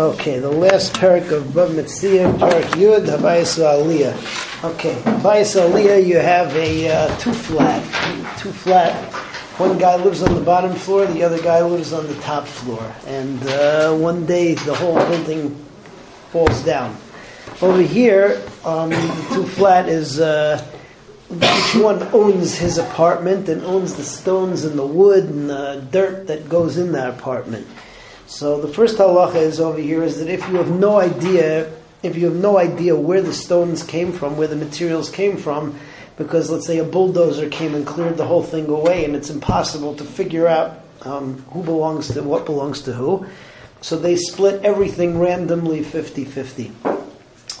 Okay, the last parak of Bava Metzia, parak Yud, Habayis Aliyah. Okay, Habayis Aliyah, you have a uh, two flat, two flat. One guy lives on the bottom floor, the other guy lives on the top floor, and uh, one day the whole building falls down. Over here, um, the two flat is. Uh, each one owns his apartment and owns the stones and the wood and the dirt that goes in that apartment. So the first halacha is over here is that if you have no idea, if you have no idea where the stones came from, where the materials came from, because let's say a bulldozer came and cleared the whole thing away, and it's impossible to figure out um, who belongs to what belongs to who, so they split everything randomly 50-50.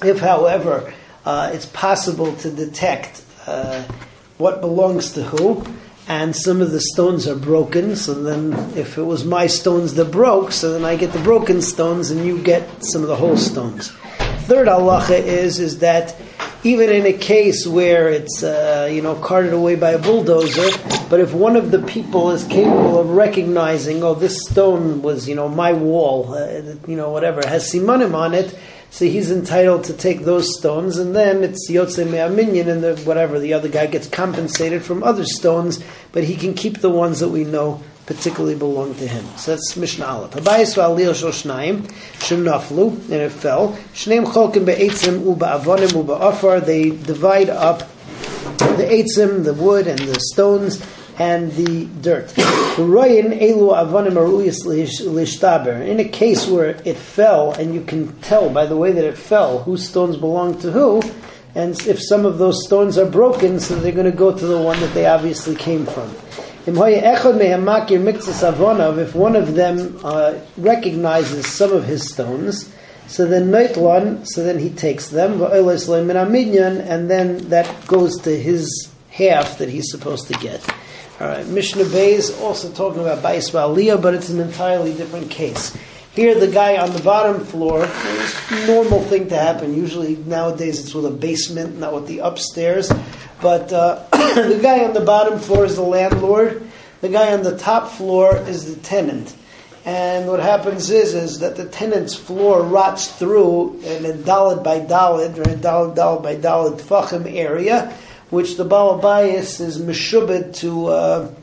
If, however, uh, it's possible to detect uh, what belongs to who, and some of the stones are broken. So then, if it was my stones that broke, so then I get the broken stones, and you get some of the whole stones. Third halacha is is that even in a case where it's uh, you know carted away by a bulldozer, but if one of the people is capable of recognizing, oh, this stone was you know my wall, uh, you know whatever has simanim on it so he's entitled to take those stones, and then it's Yotze Me'aminyan, and the, whatever, the other guy gets compensated from other stones, but he can keep the ones that we know particularly belong to him. So that's Mishnah Aleph. Habayis v'aliyah shel shnayim, shenaflu, and it fell. Shneim cholkim be'etzim u'ba'avonim u'ba'afar, they divide up the eitzim, the wood, and the stones, and the dirt. In a case where it fell, and you can tell by the way that it fell whose stones belong to who, and if some of those stones are broken, so they're going to go to the one that they obviously came from. If one of them uh, recognizes some of his stones, so then Neitlon, so then he takes them, and then that goes to his half that he's supposed to get. All right, Mishnah Bay is also talking about Bais Aliyah, but it's an entirely different case. Here, the guy on the bottom floor, normal thing to happen. Usually nowadays it's with a basement, not with the upstairs. But uh, the guy on the bottom floor is the landlord. The guy on the top floor is the tenant. And what happens is, is that the tenant's floor rots through in a dalid by dalid, or a dalid dalid by dalid tfachim area, which the Baal Bayis is meshubed to uh,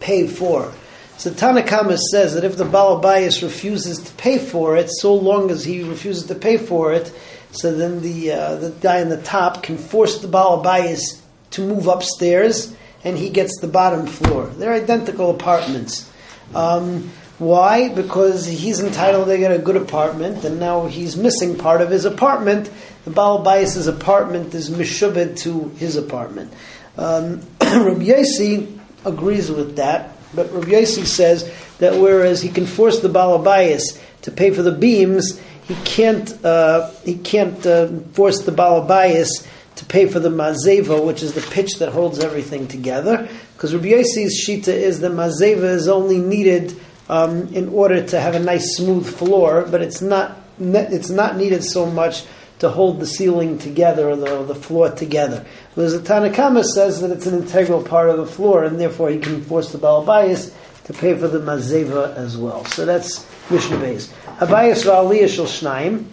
pay for. So Tanakama says that if the Baal Bayis refuses to pay for it, so long as he refuses to pay for it, so then the uh, the guy on the top can force the Baal Bayis to move upstairs, and he gets the bottom floor. They're identical apartments. Um, why? Because he's entitled to get a good apartment, and now he's missing part of his apartment. The Baal Bayis' apartment is mishubed to his apartment. Um, Rabbi Yossi agrees with that, but Rabbi Yossi says that whereas he can force the Baal Bayis to pay for the beams, he can't uh, he can't uh, force the Baal Bayis to pay for the mazeva, which is the pitch that holds everything together. Because Rabbi Yossi's shita is that mazeva is only needed um, in order to have a nice smooth floor, but it's not it's not needed so much to hold the ceiling together or the, or the floor together. Whereas the Tanakama says that it's an integral part of the floor, and therefore he can force the Baal Bayis to pay for the mazeva as well. So that's Mishnah Beis. Abayis v'aliyah shel shnayim.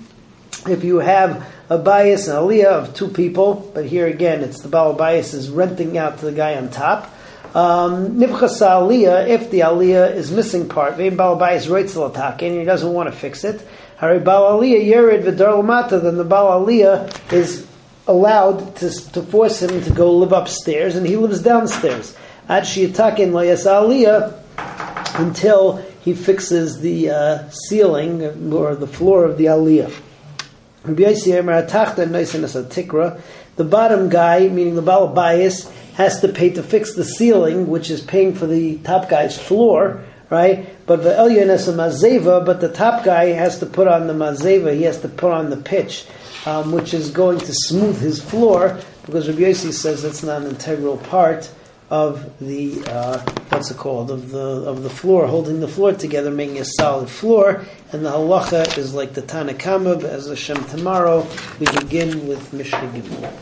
If you have a bias and aliyah of two people, but here again it's the Baal Bayis is renting out to the guy on top. Um, aliyah, if the aliyah is missing part, Vein Baal Bayis writes and he doesn't want to fix it. Hari Baal Aliyah Yerid V'Dar Lamata, then the Baal Aliyah is allowed to, to force him to go live upstairs, and he lives downstairs. Ad Shiatakin Layas Aliyah, until he fixes the uh, ceiling or the floor of the Aliyah. The bottom guy, meaning the Baal bias, has to pay to fix the ceiling, which is paying for the top guy's floor, right? But the Elyon is a mazeva, but the top guy has to put on the mazeva, he has to put on the pitch, um, which is going to smooth his floor, because Rabbi Yossi says that's not an integral part of the uh, what's it called of the of the floor, holding the floor together, making a solid floor. And the halacha is like the Tanakhama. As Hashem tomorrow, we begin with Mishnah Gimel.